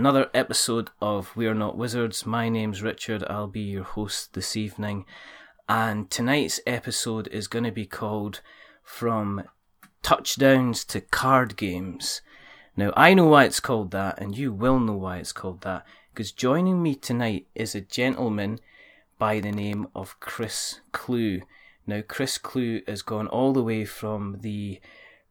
another episode of We're Not Wizards. My name's Richard, I'll be your host this evening, and tonight's episode is going to be called From Touchdowns to Card Games. Now, I know why it's called that, and you will know why it's called that, because joining me tonight is a gentleman by the name of Chris Kluwe. Now, Chris Kluwe has gone all the way from the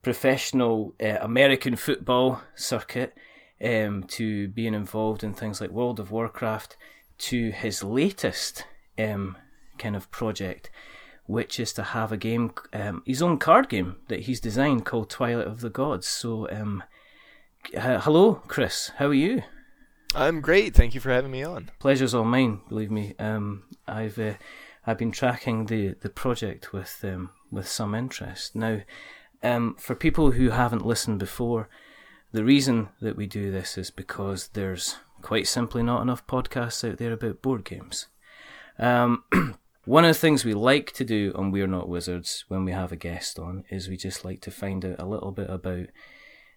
professional uh, American football circuit um, to being involved in things like World of Warcraft to his latest um, kind of project, which is to have a game, um, his own card game that he's designed called Twilight of the Gods. So, um, hello, Chris. How are you? I'm great. Thank you for having me on. Pleasure's all mine. Believe me. Um, I've uh, I've been tracking the the project with um, with some interest now. Um, for people who haven't listened before, the reason that we do this is because there's quite simply not enough podcasts out there about board games. Um, one of the things we like to do on We're Not Wizards when we have a guest on is we just like to find out a little bit about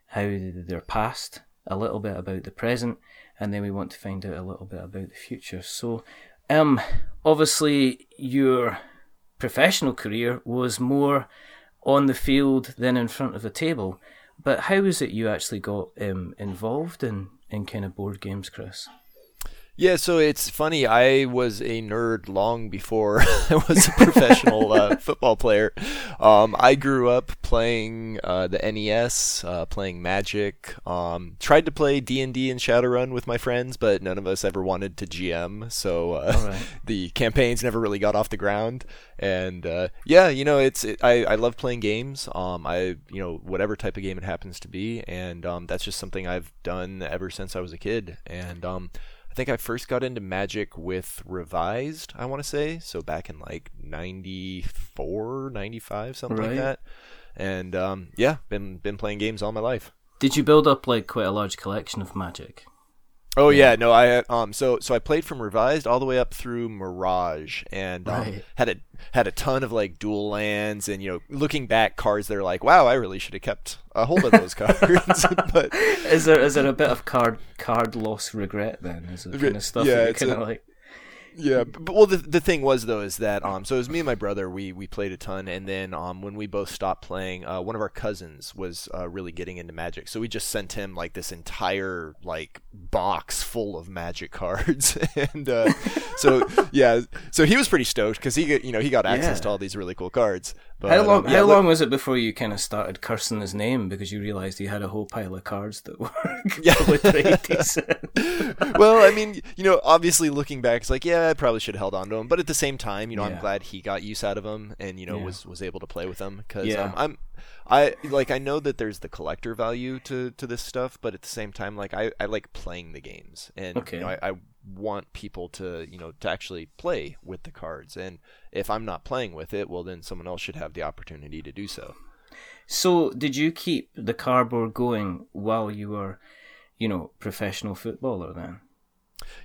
how their past, a little bit about the present, and then we want to find out a little bit about the future. So, um, obviously, your professional career was more on the field than in front of a table. But how is it you actually got um, involved in, in kind of board games, Chris? Yeah, so it's funny. I was a nerd long before I was a professional uh, football player. Um, I grew up playing uh, the NES, uh, playing Magic. Um, tried to play D and D and Shadowrun with my friends, but none of us ever wanted to GM, so uh, right. the campaigns never really got off the ground. And uh, yeah, you know, it's it, I I love playing games. Um, I you know whatever type of game it happens to be, and um, that's just something I've done ever since I was a kid. And um, I think I first got into Magic with Revised, I want to say. So back in like 94, 95, something right. like that. And um, yeah, been been playing games all my life. Did you build up like quite a large collection of Magic? Oh yeah. no, I um so so I played from Revised all the way up through Mirage and um, right. had a had a ton of like dual lands and you know looking back cards that are like wow I really should have kept a hold of those cards. but is there is there a bit of card card loss regret then? Is it kind of stuff yeah, that kind of like yeah, but well, the the thing was though is that um, so it was me and my brother. We we played a ton, and then um, when we both stopped playing, uh, one of our cousins was uh, really getting into Magic, so we just sent him like this entire like box full of Magic cards, and uh, so yeah, so he was pretty stoked because he you know he got access yeah. to all these really cool cards. But, how long? Um, yeah, how look, long was it before you kind of started cursing his name because you realized he had a whole pile of cards that were yeah. well, I mean, you know, obviously looking back, it's like, yeah, I probably should have held on to him, but at the same time, you know, yeah. I'm glad he got use out of them and you know yeah. was was able to play with them because um, I'm. I like I know that there's the collector value to, to this stuff, but at the same time, like I, I like playing the games, and okay. you know, I, I want people to you know to actually play with the cards and if i'm not playing with it well then someone else should have the opportunity to do so so did you keep the cardboard going while you were you know professional footballer then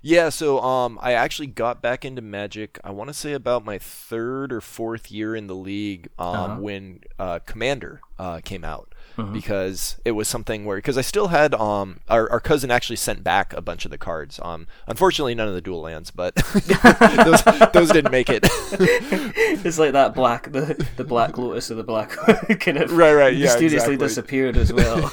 yeah, so um, I actually got back into Magic. I want to say about my third or fourth year in the league um, uh-huh. when uh, Commander uh, came out mm-hmm. because it was something where because I still had um our, our cousin actually sent back a bunch of the cards. Um, unfortunately none of the dual lands, but those those didn't make it. it's like that black the the black lotus of the black kind of right right yeah mysteriously exactly. disappeared as well.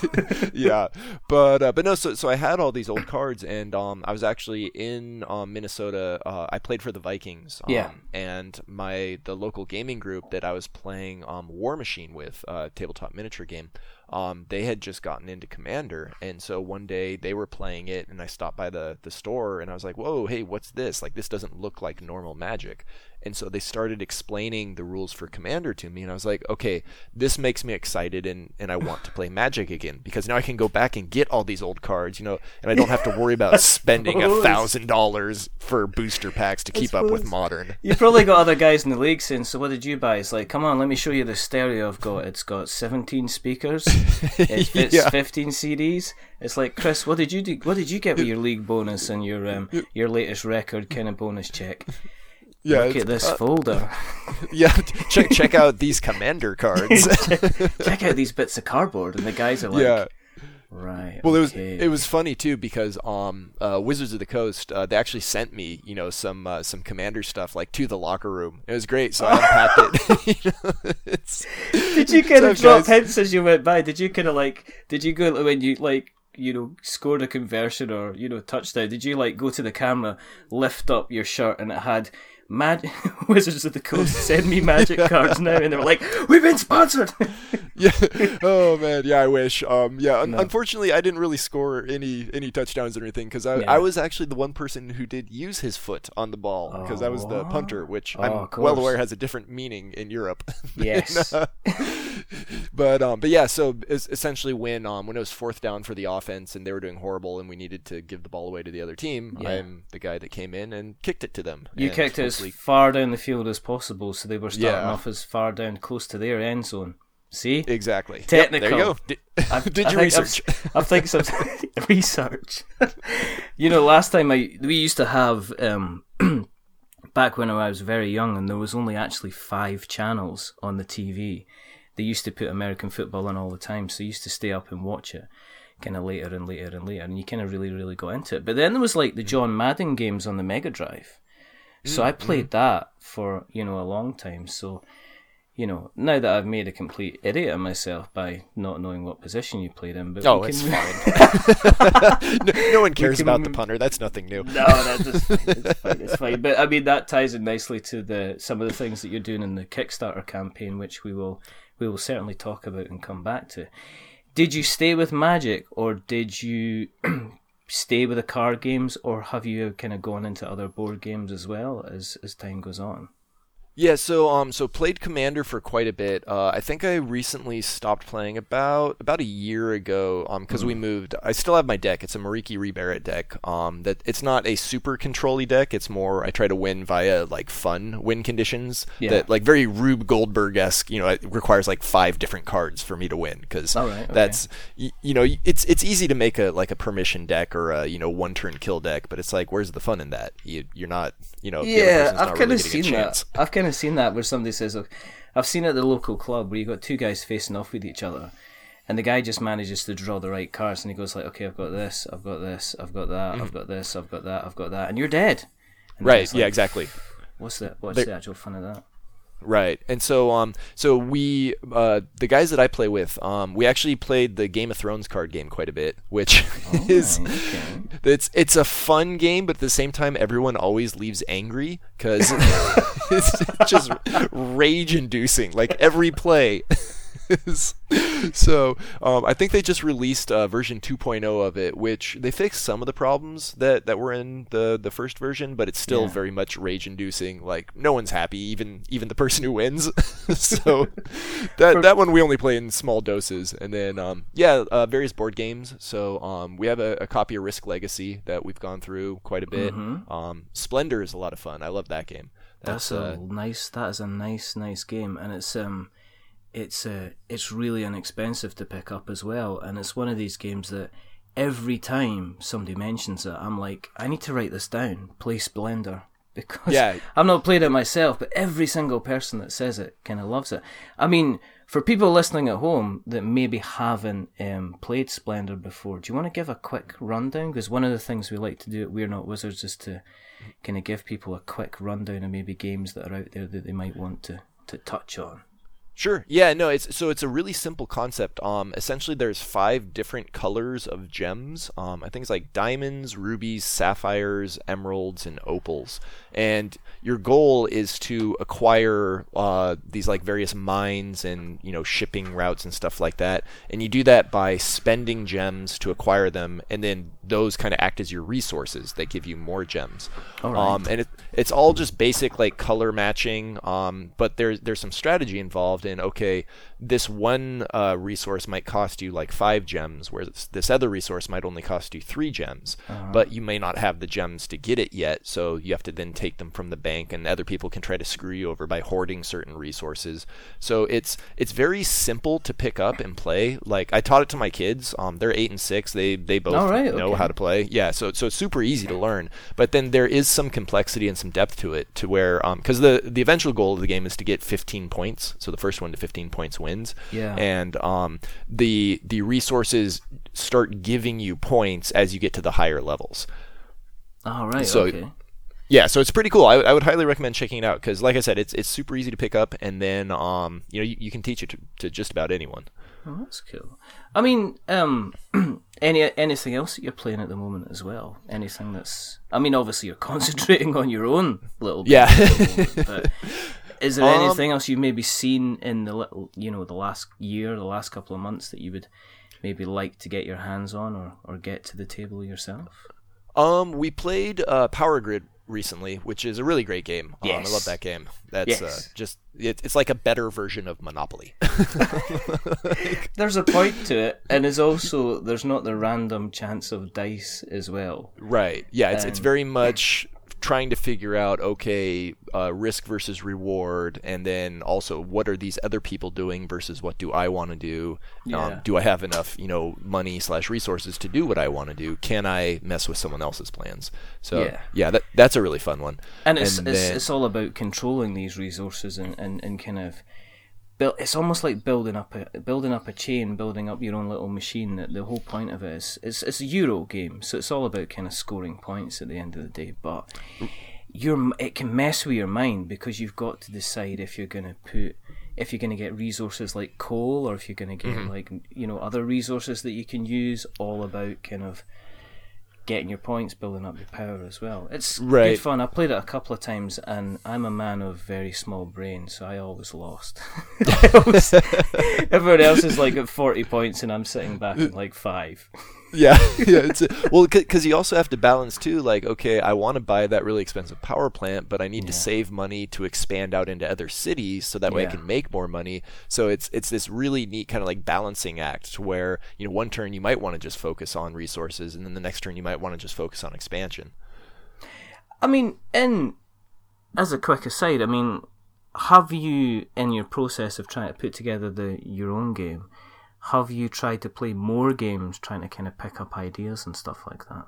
yeah, but uh, but no, so so I had all these old cards, and um I was actually in um, Minnesota. Uh, I played for the Vikings. Um, yeah, and my the local gaming group that I was playing um Warmachine with, uh, tabletop miniature game um, they had just gotten into Commander, and so one day they were playing it, and I stopped by the the store, and I was like, "Whoa, hey, what's this? Like, this doesn't look like normal Magic." And so they started explaining the rules for Commander to me, and I was like, okay, this makes me excited, and, and I want to play Magic again because now I can go back and get all these old cards, you know, and I don't have to worry about spending a thousand dollars for booster packs to keep up with Modern. You've probably got other guys in the league saying, so what did you buy? It's like, come on, let me show you the stereo I've got. It's got 17 speakers, it fits yeah. 15 CDs. It's like, Chris, what did you do? What did you get with your league bonus and your um, your latest record kind of bonus check? Yeah, look at this uh, folder. Yeah, check check out these commander cards. check, out these bits of cardboard, and the guys are like, yeah. Right. Well, okay. it was it was funny too because um uh, Wizards of the Coast uh, they actually sent me you know some uh, some commander stuff like to the locker room. It was great, so I unpacked it. you know, Did you kind of drop guys- hints as you went by? Did you kind of like? Did you go when you like? You know, scored a conversion or you know touchdown. Did you like go to the camera, lift up your shirt, and it had Mag- Wizards of the Coast send me magic cards now, and they were like, "We've been sponsored." yeah. Oh man, yeah. I wish. Um. Yeah. Un- No. Unfortunately, I didn't really score any any touchdowns or anything because I, Yeah. I was actually the one person who did use his foot on the ball because I was the Oh. punter, which Oh, I'm well aware has a different meaning in Europe. Yes. uh, but um. But yeah. So es- essentially, when um when it was fourth down for the offense and they were doing horrible and we needed to give the ball away to the other team, Yeah. I'm the guy that came in and kicked it to them. You kicked it as far down the field as possible, so they were starting Yeah. off as far down close to their end zone. See, Exactly. Yep, Technical. there you go. Did, I've- did I I've- research? I think some research. you know, last time I we used to have um, back when I was very young, and there was only actually five channels on the TV. They used to put American football on all the time, so you used to stay up and watch it, kind of later and later and later, and you kind of really really got into it. But then there was like the John Madden games on the Mega Drive, so I played mm-hmm. that for you know a long time. So you know, now that I've made a complete idiot of myself by not knowing what position you played in, but Oh, we it's can- fine. no, no one cares can- about the punter. That's nothing new. No, that's just. It's fine. It's fine. But I mean, that ties in nicely to the some of the things that you're doing in the Kickstarter campaign, which we will we will certainly talk about and come back to. Did you stay with Magic, or did you stay with the card games, or have you kind of gone into other board games as well as as time goes on? Yeah, so um, so played Commander for quite a bit. Uh, I think I recently stopped playing about about a year ago. Um, because Hmm. we moved. I still have my deck. It's a Merieke Ri Berit deck. Um, that it's not a super controlly deck. It's more I try to win via like fun win conditions. Yeah. That like very Rube Goldberg esque. You know, it requires like five different cards for me to win because right, okay. that's y- you know it's it's easy to make a like a permission deck or a you know one turn kill deck, but it's like where's the fun in that? You you're not you know Yeah, I've kind of a seen that. I've kind of seen that where somebody says, "Look, I've seen it at the local club where you've got two guys facing off with each other, and the guy just manages to draw the right cards, and he goes like, okay, I've got this, I've got this, I've got that, I've got this, I've got that, I've got that, and you're dead." And Mm-hmm. Right. it's yeah. Exactly. What's the what's the actual fun of that? Right. And so um so we uh the guys that I play with um we actually played the Game of Thrones card game quite a bit, which is okay. it's it's a fun game but at the same time everyone always leaves angry cuz it's just rage inducing like every play is so um, I think they just released uh, version 2.0 of it, which they fixed some of the problems that, that were in the, the first version, but it's still Yeah. very much rage inducing. Like no one's happy, even even the person who wins. so that that one we only play in small doses, and then um, yeah, uh, various board games. So um, we have a, a copy of Risk Legacy that we've gone through quite a bit. Um, Splendor is a lot of fun. I love that game. That's a nice. That is a nice, nice game, and it's um, it's uh, it's really inexpensive to pick up as well, and it's one of these games that every time somebody mentions it, I'm like, I need to write this down. Play Splendor because Yeah. I've not played it myself, but every single person that says it kind of loves it. I mean, for people listening at home that maybe haven't um, played Splendor before, do you want to give a quick rundown? Because one of the things we like to do at We're Not Wizards is to kind of give people a quick rundown of maybe games that are out there that they might want to, to touch on. Sure. Yeah, no, it's so it's a really simple concept. Um essentially there's five different colors of gems. Um I think it's like diamonds, rubies, sapphires, emeralds and opals. And your goal is to acquire uh these like various mines and, you know, shipping routes and stuff like that. And you do that by spending gems to acquire them and then those kind of act as your resources that give you more gems. All right. Um and it, it's all just basic like color matching um, but there's there's some strategy involved in okay this one uh, resource might cost you like five gems whereas this other resource might only cost you three gems but you may not have the gems to get it yet so you have to then take them from the bank and other people can try to screw you over by hoarding certain resources. So it's it's very simple to pick up and play. Like I taught it to my kids um, they're eight and six they they both right, know okay. how to play. Yeah so so it's super easy to learn but then there is some complexity and some depth to it to where because the the eventual goal of the game is to get 15 points so the first one to 15 points wins. Yeah. And um, the the resources start giving you points as you get to the higher levels. All right. So- okay. Yeah, so it's pretty cool. I, I would highly recommend checking it out because, like I said, it's it's super easy to pick up, and then um, you know you, you can teach it to, to just about anyone. Oh, that's cool. I mean, um, any anything else that you're playing at the moment as well? Anything that's? I mean, obviously you're concentrating on your own little. Bit Yeah. at the moment, but is there Um, anything else you've maybe seen in the little, you know, the last year, the last couple of months that you would maybe like to get your hands on or, or get to the table yourself? Um, we played uh, Power Grid recently, which is a really great game. Um, I love that game. That's uh, just it, it's like a better version of Monopoly. There's a point to it, and it's also there's not the random chance of dice as well. right. Yeah, it's it's Um, very much trying to figure out okay, uh, risk versus reward, and then also what are these other people doing versus what do I want to do? Yeah. Um, do I have enough you know money slash resources to do what I want to do? Can I mess with someone else's plans? So Yeah. yeah, that that's a really fun one. and it's And it's, then- it's all about controlling these resources and, and, and kind of. It's almost like building up a building up a chain, building up your own little machine. That the whole point of it is it's it's a Euro game, so it's all about kind of scoring points at the end of the day. But your it can mess with your mind because you've got to decide if you're going to put if you're going to get resources like coal or if you're going to get mm-hmm. like you know other resources that you can use all about kind of getting your points building up your power as well. It's Right. good fun. I played it a couple of times and i'm a man of very small brain so i always lost. I always- everyone else is like at 40 points and i'm sitting back uh, at like five Yeah, yeah. It's a, well, because you also have to balance too. Like, okay, I want to buy that really expensive power plant, but I need to save money to expand out into other cities so that way I can make more money. So it's it's this really neat kind of like balancing act to where you know one turn you might want to just focus on resources, and then the next turn you might want to just focus on expansion. I mean, and as a quick aside, I mean, have you in your process of trying to put together the your own game, have you tried to play more games, trying to kind of pick up ideas and stuff like that?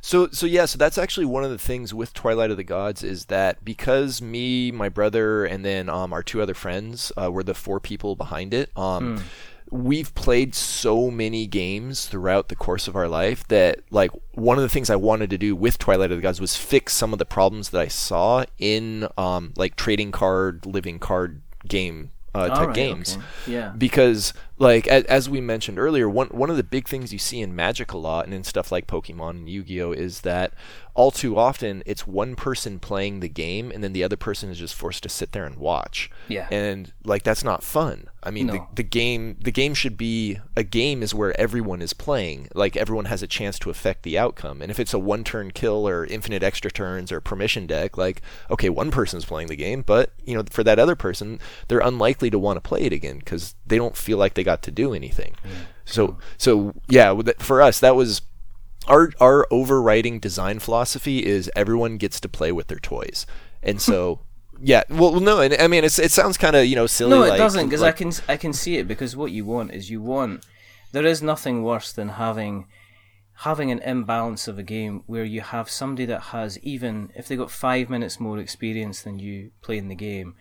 So so yeah, so that's actually one of the things with Twilight of the Gods is that because me, my brother, and then um, our two other friends uh, were the four people behind it. Um, We've played so many games throughout the course of our life that like one of the things I wanted to do with Twilight of the Gods was fix some of the problems that I saw in um, like trading card, living card game uh, type Alright, games okay. Yeah. because like as, as we mentioned earlier one one of the big things you see in magic a lot and in stuff like pokemon and yu-gi-oh is that all too often it's one person playing the game and then the other person is just forced to sit there and watch. Yeah. and like that's not fun. I mean the, the game the game should be a game is where everyone is playing. Like everyone has a chance to affect the outcome. And if it's a one turn kill or infinite extra turns or permission deck like okay one person's playing the game but you know for that other person they're unlikely to want to play it again because they don't feel like they got to do anything. So so yeah for us that was our our overriding design philosophy is everyone gets to play with their toys. And so yeah well no and i mean it's, it sounds kind of you know silly No, it like- doesn't because like- I can I can see it because what you want is you want there is nothing worse than having having an imbalance of a game where you have somebody that has even if they got five minutes more experience than you playing the game,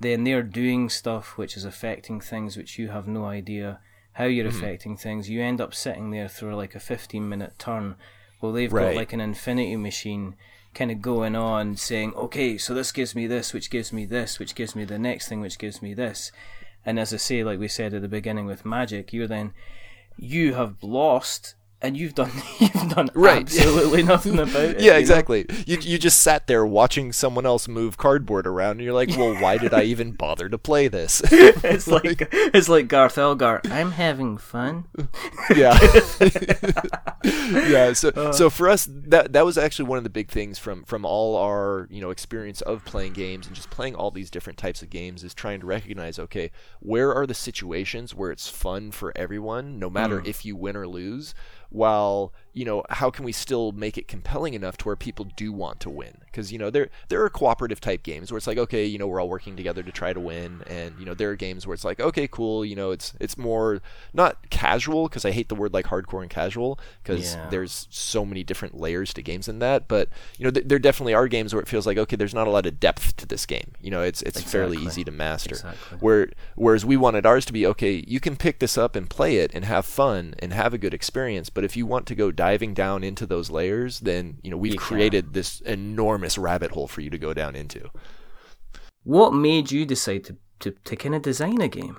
then they're doing stuff which is affecting things which you have no idea how you're Mm-hmm. affecting things. You end up sitting there through like a fifteen minute turn while they've got like an infinity machine kind of going on saying, okay, so this gives me this, which gives me this, which gives me the next thing, which gives me this. And as I say, like we said at the beginning with magic, you're then you have lost and you've done you've done Right. absolutely nothing about it. yeah you know? exactly you, you just sat there watching someone else move cardboard around and you're like well why did i even bother to play this It's like it's like Garth Algar. I'm having fun. yeah yeah so Uh. so for us that that was actually one of the big things from from all our you know experience of playing games and just playing all these different types of games is trying to recognize okay where are the situations where it's fun for everyone no matter Hmm. if you win or lose while you know how can we still make it compelling enough to where people do want to win? Because you know there there are cooperative type games where it's like okay you know we're all working together to try to win. And you know there are games where it's like okay cool you know it's it's more not casual because I hate the word like hardcore and casual because Yeah. there's so many different layers to games in that. But you know th- there definitely are games where it feels like okay there's not a lot of depth to this game. You know it's it's fairly easy to master. Exactly. where whereas we wanted ours to be okay you can pick this up and play it and have fun and have a good experience. But if you want to go diving down into those layers then you know we've You can. created this enormous rabbit hole for you to go down into What made you decide to, to, to kind of design a game?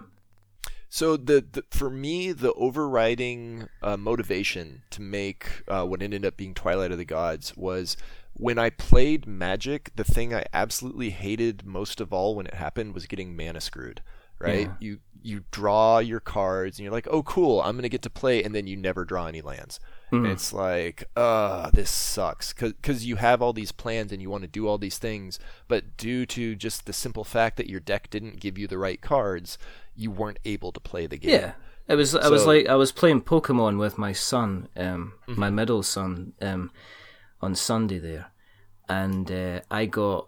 So the, the for me the overriding uh, motivation to make uh, what ended up being Twilight of the Gods was when I played Magic. The thing I absolutely hated most of all when it happened was getting mana screwed. Right? Yeah. You you draw your cards and you're like, oh cool, I'm gonna get to play, and then you never draw any lands. And it's like, uh, this sucks because you have all these plans and you want to do all these things, but due to just the simple fact that your deck didn't give you the right cards, you weren't able to play the game. Yeah. It was I was like I was playing Pokemon with my son, um, Mm-hmm. my middle son, um, on Sunday there, and uh, I got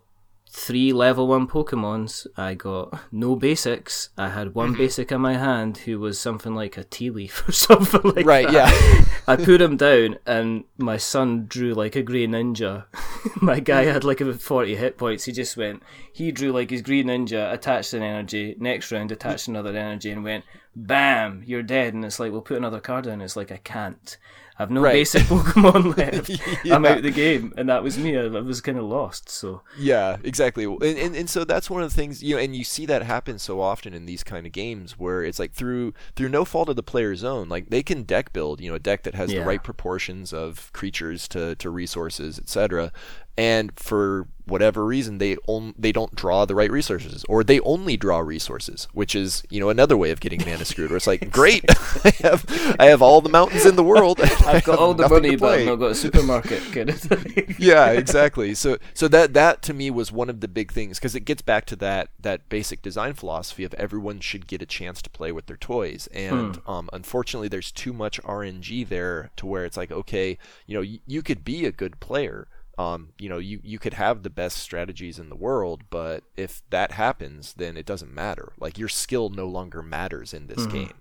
three level one Pokemons. I got no basics. I had one Mm-hmm. basic in my hand who was something like a tea leaf or something like Right, that. yeah. I put him down, and my son drew like a green ninja. my guy had like about 40 hit points. He just went, he drew like his green ninja, attached an energy, next round attached another energy, and went, bam, you're dead. And it's like, we'll put another card in. It's like, I can't. I've no Right. basic Pokemon left. I'm out of the game. And that was me. I, I was kind of lost. So, Yeah, exactly. And, and and so that's one of the things you know, and you see that happen so often in these kind of games where it's like through through no fault of the player's own, like they can deck build, you know, a deck that has Yeah. the right proportions of creatures to to resources, etc. And for whatever reason, they on, they don't draw the right resources, or they only draw resources, which is you know another way of getting mana screwed. Where it's like, great, I have I have all the mountains in the world. I've got all the money, but I've not got a supermarket kind of thing. yeah, exactly. So so that that to me was one of the big things because it gets back to that that basic design philosophy of everyone should get a chance to play with their toys, and um, unfortunately, there's too much RNG there to where it's like, okay, you know, y- you could be a good player. Um, you know, you, you could have the best strategies in the world, but if that happens, then it doesn't matter. Like your skill no longer matters in this game.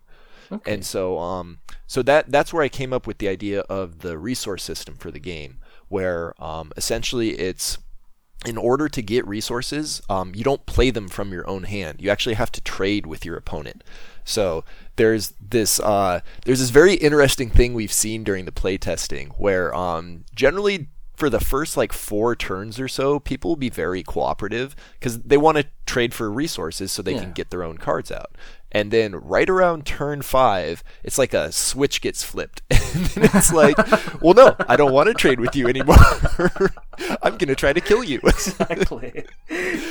Okay. And so, um, so that that's where I came up with the idea of the resource system for the game, where um, essentially it's in order to get resources, um, you don't play them from your own hand. You actually have to trade with your opponent. So there's this uh, there's this very interesting thing we've seen during the play testing where um, generally for the first like four turns or so, people will be very cooperative because they want to trade for resources so they Yeah. can get their own cards out. And then right around turn five, it's like a switch gets flipped. and then it's like, well, no, I don't want to trade with you anymore. I'm going to try to kill you. exactly.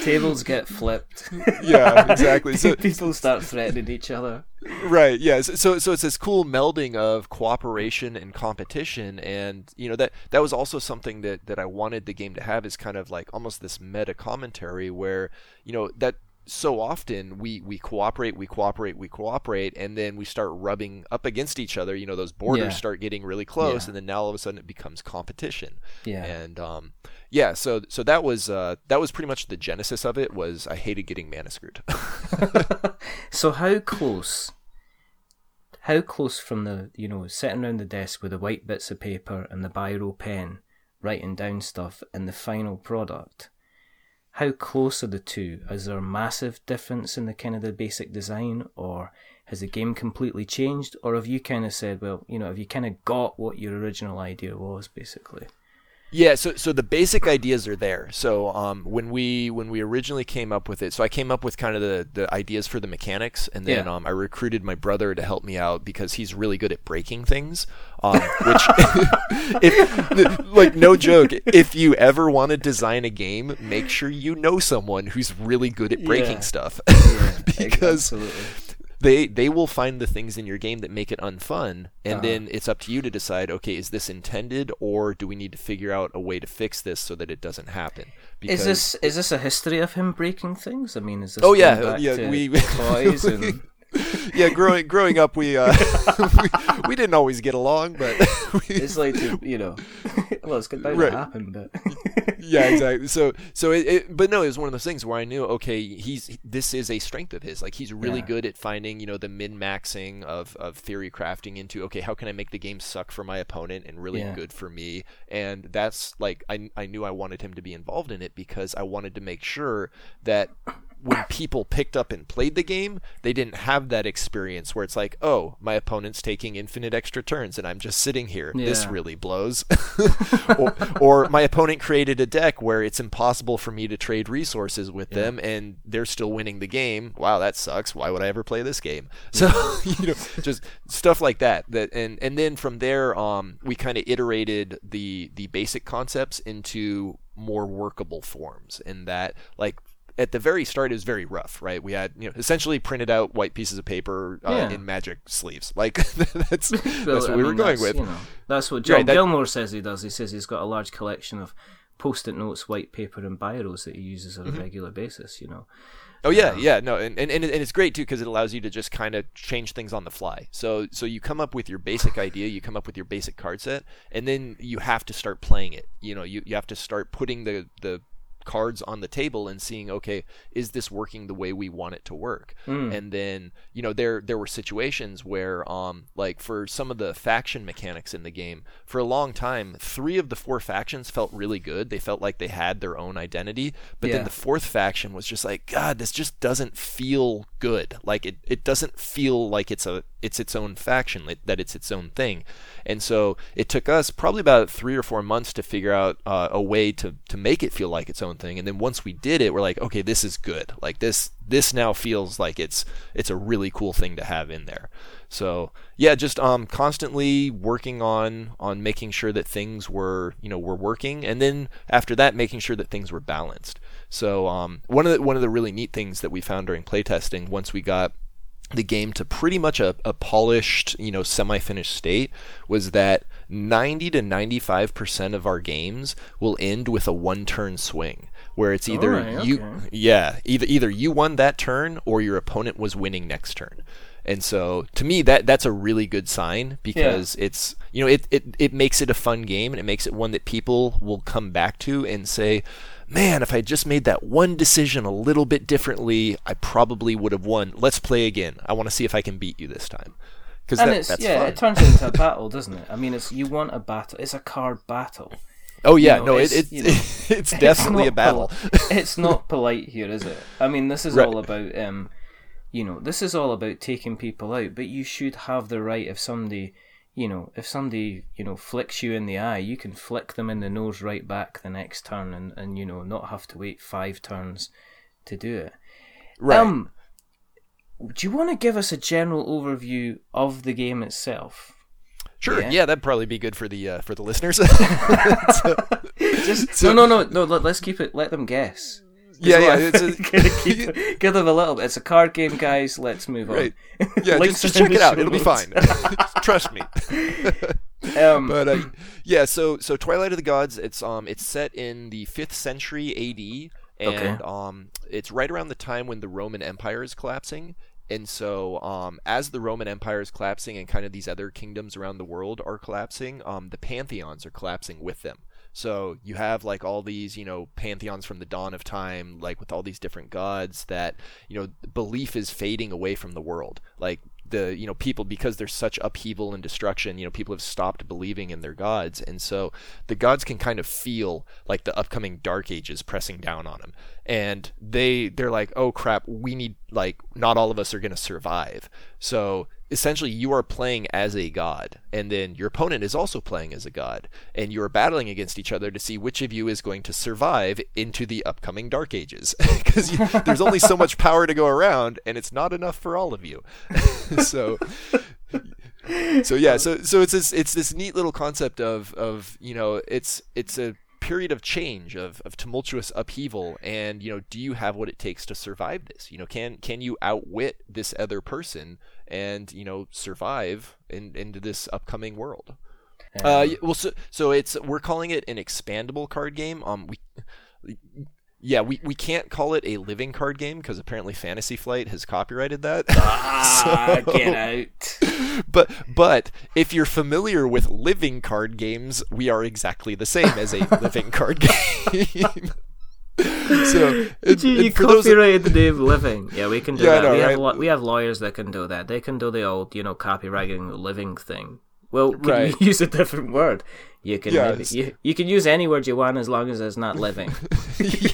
Tables get flipped. yeah, exactly. So, People start threatening each other. right yeah so, so so it's this cool melding of cooperation and competition and you know that that was also something that that i wanted the game to have is kind of like almost this meta commentary where you know that so often we we cooperate we cooperate we cooperate and then we start rubbing up against each other you know those borders Yeah. start getting really close Yeah. and then now all of a sudden it becomes competition Yeah. and um yeah so so that was uh that was pretty much the genesis of it was i hated getting mana screwed So how close? How close from the you know sitting around the desk with the white bits of paper and the biro pen, writing down stuff, and the final product? How close are the two? Is there a massive difference in the kind of the basic design, or has the game completely changed, or have you kind of said, well, you know, have you kind of got what your original idea was, basically? Yeah, so so the basic ideas are there. So um, when we when we originally came up with it, so I came up with kind of the, the ideas for the mechanics, and then Yeah. um, I recruited my brother to help me out because he's really good at breaking things. Um, which, if, like no joke, if you ever want to design a game, make sure you know someone who's really good at breaking Yeah. stuff, Yeah, because absolutely. They they will find the things in your game that make it unfun and Uh-huh. then it's up to you to decide okay is this intended or do we need to figure out a way to fix this so that it doesn't happen Is this is this a history of him breaking things? I mean, is this Oh, yeah, yeah, we- toys and yeah, growing growing up, we, uh, we we didn't always get along, but we, it's like you know, well, it's bound right. to happen, but yeah, exactly. So so it, it, but no, it was one of those things where I knew, okay, he's this is a strength of his. Like he's really yeah. good at finding, you know, the min maxing of of theory crafting into, okay, how can I make the game suck for my opponent and really yeah. good for me? And that's like I I knew I wanted him to be involved in it because I wanted to make sure that when people picked up and played the game, they didn't have that experience where it's like, oh, my opponent's taking infinite extra turns and I'm just sitting here. Yeah. This really blows. or, or, my opponent created a deck where it's impossible for me to trade resources with yeah. them and they're still winning the game. Wow, that sucks. Why would I ever play this game? So, you know, just stuff like that. That and and then from there, um, we kind of iterated the the basic concepts into more workable forms in that like at the very start it was very rough, right? We had you know essentially printed out white pieces of paper uh, yeah. in magic sleeves. Like that's that's what I we mean, were going with. You know, that's what Jon right, that, Gilmour says he does. He says he's got a large collection of post-it notes, white paper, and biros that he uses on a mm-hmm. regular basis. You know. Oh yeah, um, yeah, no, and, and and it's great too because it allows you to just kind of change things on the fly. So so you come up with your basic idea, you come up with your basic card set, and then you have to start playing it. You know, you, you have to start putting the the cards on the table and seeing okay is this working the way we want it to work? Mm. and then you know there there were situations where um like for some of the faction mechanics in the game for a long time three of the four factions felt really good. They felt like they had their own identity. But yeah. then the fourth faction was just like god this just doesn't feel good. Like it, it doesn't feel like it's a it's its own faction that it's its own thing. And so it took us probably about three or four months to figure out uh, a way to to make it feel like its own thing. And then once we did it, we're like, okay, this is good. Like this this now feels like it's it's a really cool thing to have in there. So yeah, just um constantly working on on making sure that things were you know were working, and then after that, making sure that things were balanced. So um one of the one of the really neat things that we found during playtesting once we got the game to pretty much a, a polished, you know, semi-finished state was that 90 to 95% of our games will end with a one-turn swing where it's either right, you okay. yeah, either either you won that turn or your opponent was winning next turn. And so to me that that's a really good sign because yeah. it's you know it, it it makes it a fun game and it makes it one that people will come back to and say man, if I just made that one decision a little bit differently, I probably would have won. Let's play again. I want to see if I can beat you this time. Because that, it's, yeah, fun. it turns into a battle, doesn't it? I mean, it's you want a battle. It's a card battle. Oh yeah, you know, no, it's it, it, you know, it's definitely it's a battle. it's not polite here, is it? I mean, this is right. all about um, you know, this is all about taking people out, but you should have the right if somebody you know, if somebody, you know, flicks you in the eye, you can flick them in the nose right back the next turn and, and you know, not have to wait five turns to do it. Right. Um, do you want to give us a general overview of the game itself? Sure. Yeah, yeah that'd probably be good for the uh, for the listeners. so, Just, so, no, no, no, no. Let's keep it. Let them guess. Yeah, yeah. It's a, keep, give them a little. It's a card game, guys. Let's move right. on. Yeah, just, just check it out. It'll be fine. Trust me. Um, but uh, yeah, so so Twilight of the Gods. It's um it's set in the fifth century A.D. and okay. um it's right around the time when the Roman Empire is collapsing. And so, um, as the Roman Empire is collapsing and kind of these other kingdoms around the world are collapsing, um, the pantheons are collapsing with them. So you have like all these, you know, pantheons from the dawn of time, like with all these different gods that, you know, belief is fading away from the world. Like the you know people because there's such upheaval and destruction you know people have stopped believing in their gods. And so the gods can kind of feel like the upcoming dark ages pressing down on them and they they're like oh crap we need like not all of us are going to survive. So essentially you are playing as a god and then your opponent is also playing as a god and you are battling against each other to see which of you is going to survive into the upcoming dark ages. Because there's only so much power to go around and it's not enough for all of you. So so yeah so so it's this it's this neat little concept of of you know it's it's a period of change of, of tumultuous upheaval and you know do you have what it takes to survive this? You know can can you outwit this other person and you know survive in, into this upcoming world? Uh, well so so it's we're calling it an expandable card game. Um we Yeah, we, we can't call it a living card game because apparently Fantasy Flight has copyrighted that. Ah, so, get out. But but if you're familiar with living card games, we are exactly the same as a living card game. so and, you, you copyrighted the name living. Yeah, we can do yeah, that. we, right? have we have lawyers that can do that. They can do the old, you know, copywriting living thing. Well, can right. you use a different word? You can yeah, you, you can use any word you want as long as it's not living.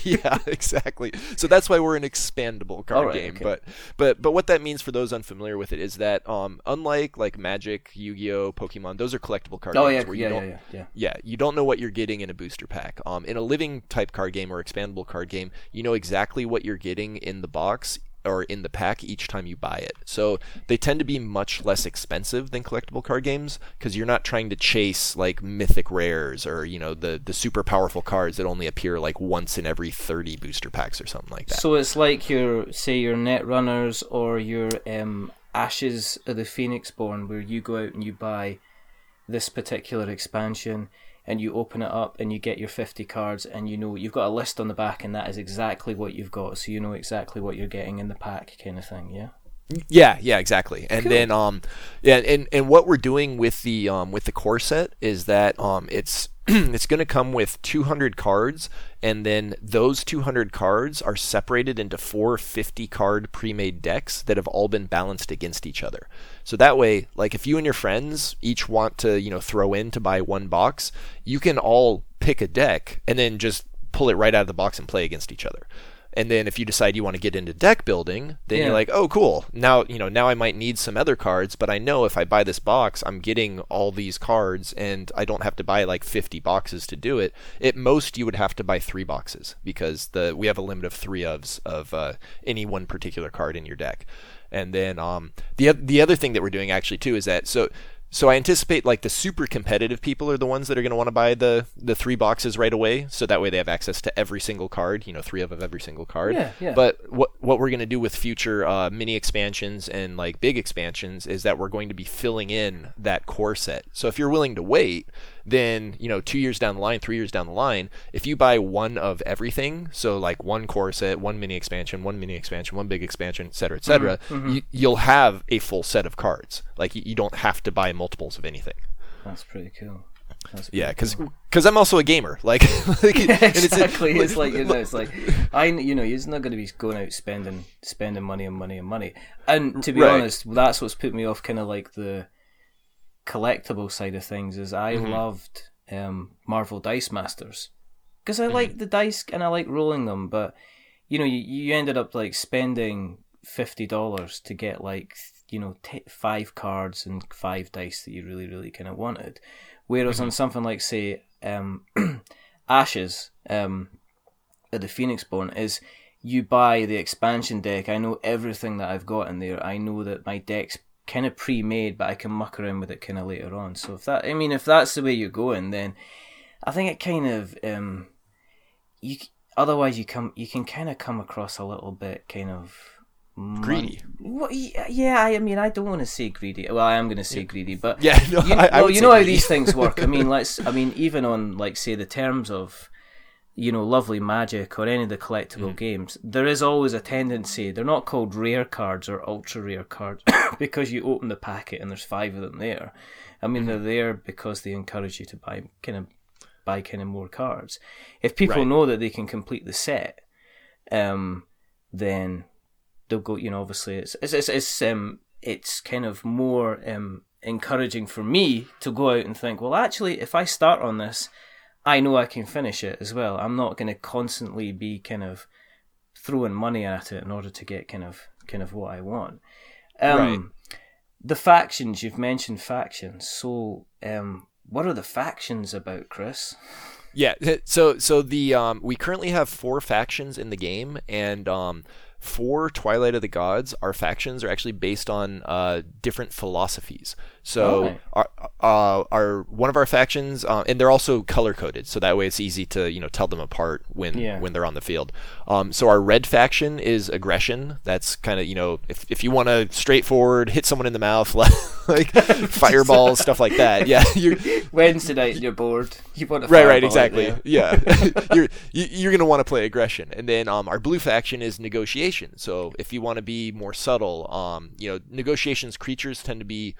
yeah, exactly. So that's why we're an expandable card right, game. Okay. But but but what that means for those unfamiliar with it is that um unlike like Magic, Yu-Gi-Oh, Pokemon, those are collectible card oh, games yeah, where you yeah, don't yeah, yeah, yeah, you don't know what you're getting in a booster pack. Um in a living type card game or expandable card game, you know exactly what you're getting in the box or in the pack each time you buy it. So they tend to be much less expensive than collectible card games because you're not trying to chase like mythic rares or you know the the super powerful cards that only appear like once in every 30 booster packs or something like that. So it's like your say your Netrunners or your um, Ashes of the Phoenixborn where you go out and you buy this particular expansion and you open it up and you get your 50 cards and you know you've got a list on the back and that is exactly what you've got. So you know exactly what you're getting in the pack kind of thing yeah yeah yeah exactly and cool. then um yeah and and what we're doing with the um with the core set is that um it's it's going to come with 200 cards, and then those 200 cards are separated into four 50 card pre made decks that have all been balanced against each other. So that way, like if you and your friends each want to, you know, throw in to buy one box, you can all pick a deck and then just pull it right out of the box and play against each other. And then if you decide you want to get into deck building, then yeah. you're like, oh, cool. Now you know now I might need some other cards, but I know if I buy this box, I'm getting all these cards, and I don't have to buy like 50 boxes to do it. At most, you would have to buy three boxes because the we have a limit of three ofs of uh, any one particular card in your deck. And then um, the the other thing that we're doing actually too is that so so I anticipate like the super competitive people are the ones that are going to want to buy the the three boxes right away, so that way they have access to every single card. You know, three of every single card. Yeah, yeah. But what what we're going to do with future uh, mini expansions and like big expansions is that we're going to be filling in that core set. So if you're willing to wait, then you know two years down the line three years down the line if you buy one of everything so like one core set one mini expansion one mini expansion one big expansion etc etc mm-hmm, mm-hmm. you, will have a full set of cards like you, you, don't have to buy multiples of anything that's pretty cool that's yeah, because because I'm also a gamer. Like, like yeah, exactly. It's, it's, like you know, it's like I you know, you're not going to be going out spending spending money and money and money. And to be right. honest, that's what's put me off. Kind of like the collectible side of things is I mm-hmm. loved um, Marvel Dice Masters because I mm-hmm. like the dice and I like rolling them, but you know you, you ended up like spending fifty dollars to get like you know t- five cards and five dice that you really really kind of wanted, whereas mm-hmm. on something like say um, Ashes um, at the Phoenixborn is you buy the expansion deck. I know everything that I've got in there. I know that my deck's kind of pre-made, but I can muck around with it kind of later on. So if that, I mean, if that's the way you're going, then I think it kind of um, you. Otherwise, you come, you can kind of come across a little bit kind of greedy. Well, yeah, I mean, I don't want to say greedy. Well, I am going to say yeah. greedy, but yeah, no, you, I, I well, you know greedy. how these things work. I mean, let's. I mean, even on like say the terms of you know, Lovely Magic or any of the collectible mm. games, there is always a tendency. They're not called rare cards or ultra rare cards because you open the packet and there's five of them there. I mean, mm. they're there because they encourage you to buy kind of buy kind of more cards. If people right. know that they can complete the set, um, then they'll go. You know, obviously, it's it's it's, it's um it's kind of more um encouraging for me to go out and think, well, actually, if I start on this I know I can finish it as well. I'm not going to constantly be kind of throwing money at it in order to get kind of kind of what I want. Um, right. The factions you've mentioned factions. So, um, what are the factions about, Chris? Yeah, so so the um, we currently have four factions in the game, and um, for Twilight of the Gods, our factions are actually based on uh, different philosophies. So Alright. our, uh, our one of our factions, uh, and they're also color coded, so that way it's easy to you know tell them apart when Yeah. when they're on the field. Um, so our red faction is aggression. That's kind of you know if if you want to straightforward hit someone in the mouth like like fireballs stuff like that. Yeah, you're Wednesday night, you're bored. You want to right right exactly yeah you're you- you're gonna want to play aggression and then um our blue faction is negotiation so if you want to be more subtle um you know negotiations creatures tend to be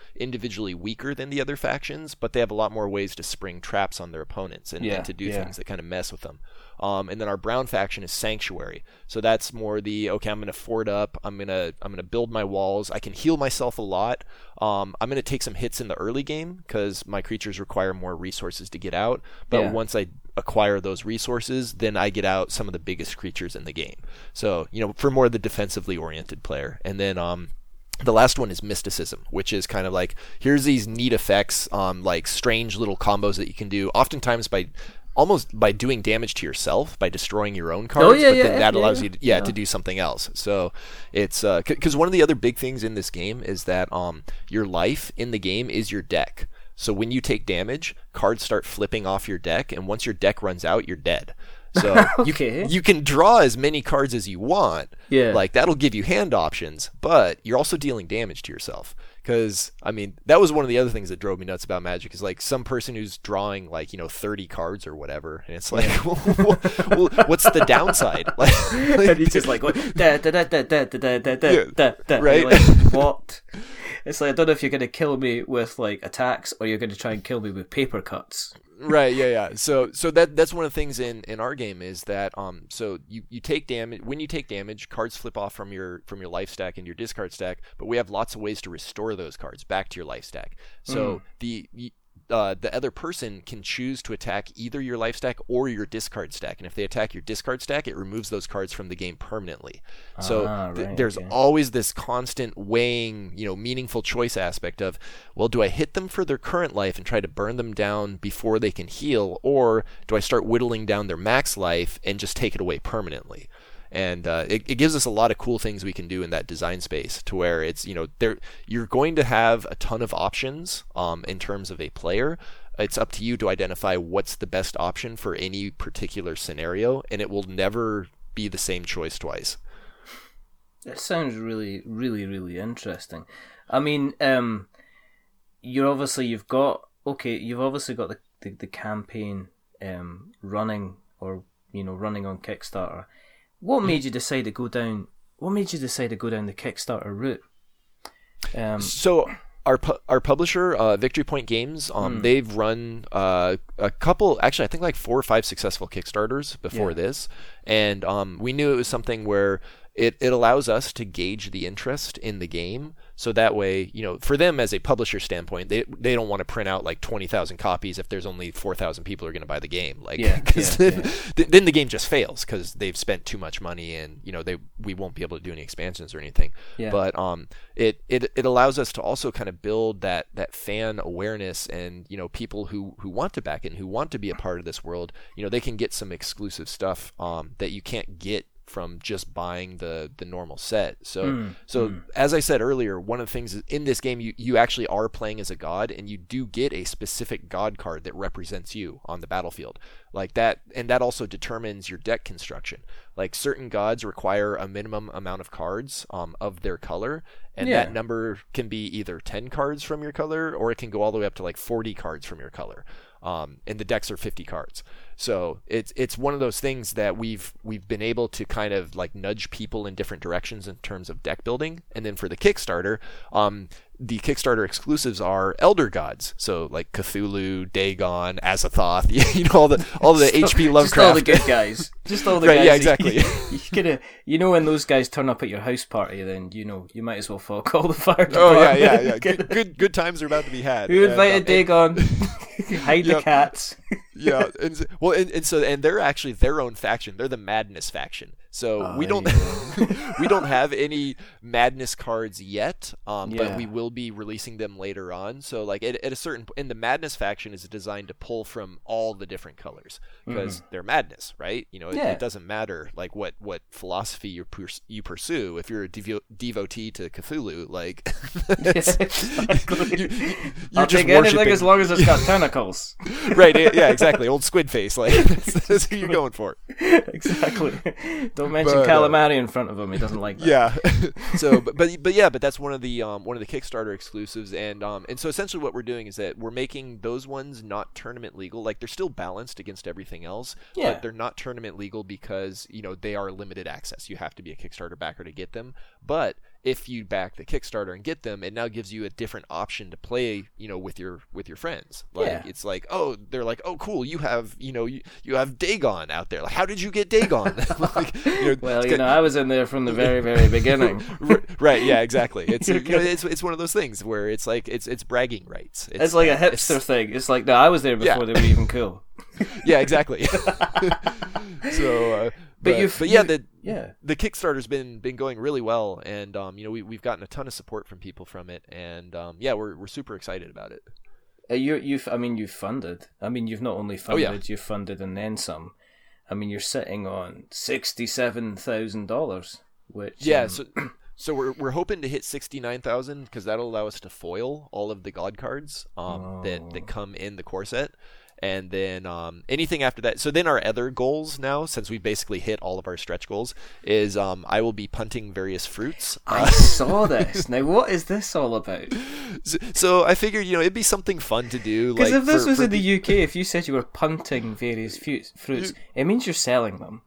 individually weaker than the other factions but they have a lot more ways to spring traps on their opponents and, Yeah, and to do yeah. things that kind of mess with them um, and then our brown faction is sanctuary so that's more the okay i'm gonna fort up i'm gonna i'm gonna build my walls i can heal myself a lot um, i'm gonna take some hits in the early game because my creatures require more resources to get out but Yeah. once i acquire those resources then i get out some of the biggest creatures in the game so you know for more of the defensively oriented player and then um the last one is mysticism, which is kind of like here's these neat effects, um, like strange little combos that you can do, oftentimes by almost by doing damage to yourself by destroying your own cards. Oh, yeah, but yeah, then that yeah, allows yeah. you, to, yeah, Yeah. to do something else. So it's because one of the other big things in this game is that um, your life in the game is your deck. So when you take damage, cards start flipping off your deck, and once your deck runs out, you're dead. So Okay. you you can draw as many cards as you want. Yeah. Like that'll give you hand options, but you're also dealing damage to yourself. Because I mean, that was one of the other things that drove me nuts about Magic is like some person who's drawing like you know 30 cards or whatever, and it's like, well, what's the downside? Like, and he's just like going, da, da, da, da, da, da, da, da, da, da. right. Like, what? It's like I don't know if you're going to kill me with like attacks or you're going to try and kill me with paper cuts. Right yeah yeah. So so that that's one of the things in in our game is that um so you you take damage when you take damage cards flip off from your from your life stack and your discard stack but we have lots of ways to restore those cards back to your life stack. So the y- uh, the other person can choose to attack either your life stack or your discard stack, and if they attack your discard stack, it removes those cards from the game permanently. So Ah, th- right, there's okay. always this constant weighing, you know, meaningful choice aspect of, well, do I hit them for their current life and try to burn them down before they can heal, or do I start whittling down their max life and just take it away permanently? And uh, it, it gives us a lot of cool things we can do in that design space to where it's, you know, there you're going to have a ton of options um, in terms of a player. It's up to you to identify what's the best option for any particular scenario, and it will never be the same choice twice. It sounds really, really, really interesting. I mean, um, you're obviously you've got okay, you've obviously got the the, the campaign um running or you know running on Kickstarter. What made you decide to go down? What made you decide to go down the Kickstarter route? Um, So our pu- our publisher, uh, Victory Point Games, um, they've run uh, a couple, actually, I think like four or five successful Kickstarters before Yeah. this, and um, we knew it was something where it, it allows us to gauge the interest in the game. So that way, you know, for them as a publisher standpoint, they they don't want to print out like twenty thousand copies if there's only four thousand people are going to buy the game. Like, Yeah, yeah, then, th- then the game just fails because they've spent too much money and you know they we won't be able to do any expansions or anything. Yeah. But um, it, it it allows us to also kind of build that that fan awareness and you know people who who want to back in who want to be a part of this world. You know, they can get some exclusive stuff um that you can't get from just buying the the normal set. So so as I said earlier, one of the things is in this game you you actually are playing as a god and you do get a specific god card that represents you on the battlefield. Like that and that also determines your deck construction. Like certain gods require a minimum amount of cards um, of their color and Yeah. that number can be either 10 cards from your color or it can go all the way up to like 40 cards from your color um, and the decks are 50 cards so it's it's one of those things that we've we've been able to kind of like nudge people in different directions in terms of deck building and then for the kickstarter um, the kickstarter exclusives are elder gods so like cthulhu dagon azathoth you know all the all the hp lovecraft Just all the good guys. Just all the Right, guys. yeah, exactly. You, you, know, when those guys turn up at your house party, then you know you might as well fuck all the fire. department. oh yeah yeah yeah good, good good times are about to be had Who And, invited um, Dagon? Hide the Yep. cats. yeah, and, well, and, and so and they're actually their own faction. They're the Madness faction. So Oh, we don't yeah. we don't have any Madness cards yet, um, but we will be releasing them later on. So like at, at a certain in the Madness faction is designed to pull from all the different colors because they're Madness, right? You know, it, Mm-hmm. Yeah. it doesn't matter like what what philosophy you pers- you pursue. If you're a devo- devotee to Cthulhu, like you- I'll take anything as long as it's got tentacles. right? Yeah, yeah, exactly. Old squid face, like that's, that's who you're going for. exactly. Don't mention But, uh, calamari in front of him. He doesn't like that. Yeah. so, but, but but yeah, but that's one of the um one of the Kickstarter exclusives, and um and so essentially what we're doing is that we're making those ones not tournament legal. Like they're still balanced against everything else, Yeah. but they're not tournament legal because you know they are limited access. You have to be a Kickstarter backer to get them, but if you back the Kickstarter and get them, it now gives you a different option to play, you know, with your with your friends. Like Yeah. it's like, oh, they're like, oh, cool, you have, you know, you, you have Dagon out there. Like, how did you get Dagon? like, you know, Well, you got- know, I was in there from the very, very beginning. Right yeah exactly it's You're know, it's it's one of those things where it's like it's it's bragging rights It's like a hipster thing. It's like, no, I was there before Yeah. they were even cool. yeah exactly so uh, but, you've- but yeah the Yeah. the kickstarter's been been going really well and um you know we, we've gotten a ton of support from people from it and um yeah we're, we're super excited about it Uh, you, you've, I mean, you've funded. I mean, you've not only Oh, yeah. funded, you've funded and then some. I mean, you're sitting on sixty-seven thousand dollars, which yeah um, so so we're, we're hoping to hit 69000 because that'll allow us to foil all of the god cards um, that, Oh. that come in the core set and then um, anything after that so then our other goals now since we basically hit all of our stretch goals is um, i will be punting various fruits I saw this. Now, what is this all about? so, so i figured you know it'd be something fun to do Because like if this for- was for in the UK, if you said you were punting various fruits, fruits it means you're selling them.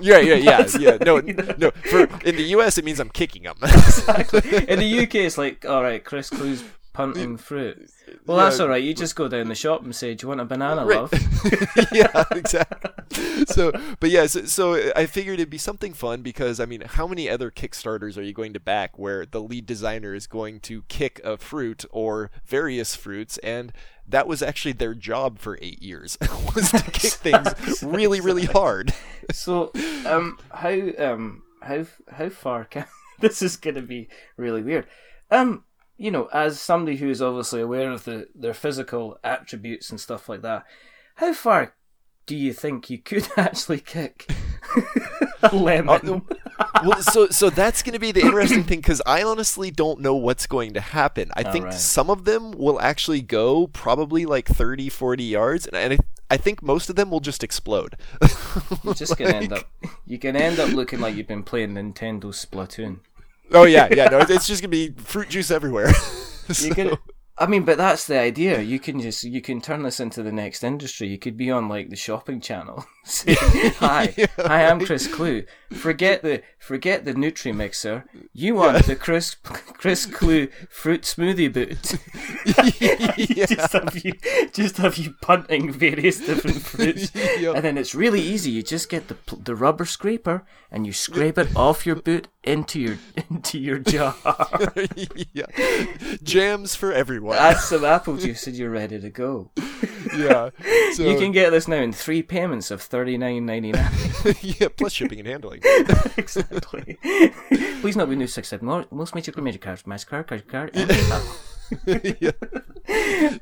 yeah yeah yeah yeah no no for in the us it means i'm kicking them exactly. In the UK, it's like, all right, Chris Kluwe's punting fruit. Well, that's all right. You just go down the shop and say, "Do you want a banana, Right. love?" yeah, exactly. So, but yeah, so, so I figured it'd be something fun because I mean, how many other Kickstarters are you going to back where the lead designer is going to kick a fruit or various fruits and that was actually their job for eight years was to kick things really, really hard. So, um, how um how how far can this is going to be really weird. Um, you know, as somebody who is obviously aware of the their physical attributes and stuff like that, how far do you think you could actually kick a uh, lemon? well, so so that's going to be the interesting thing because I honestly don't know what's going to happen. I think right. some of them will actually go probably like 30, 40 yards, and, and I, I think most of them will just explode. You're just gonna end up. You can end up looking like you've been playing Nintendo Splatoon. Oh yeah, yeah. No, it's just going to be fruit juice everywhere. You So- can. I mean, but that's the idea. You can just you can turn this into the next industry. You could be on like the shopping channel. Say, hi, hi, I'm Chris Kluwe. Forget the forget the Nutri mixer. You want the Chris Chris Kluwe fruit smoothie boot. yeah. just have you just have you punting various different fruits, and then it's really easy. You just get the the rubber scraper and you scrape it off your boot into your into your jar. yeah. Jams for everyone. Add some apple juice and you're ready to go. yeah. So, You can get this now in three payments of thirty nine ninety nine. yeah, plus shipping and handling. exactly. Please note we new six seven most major major cards, Mastercard, credit card, and PayPal. Yeah.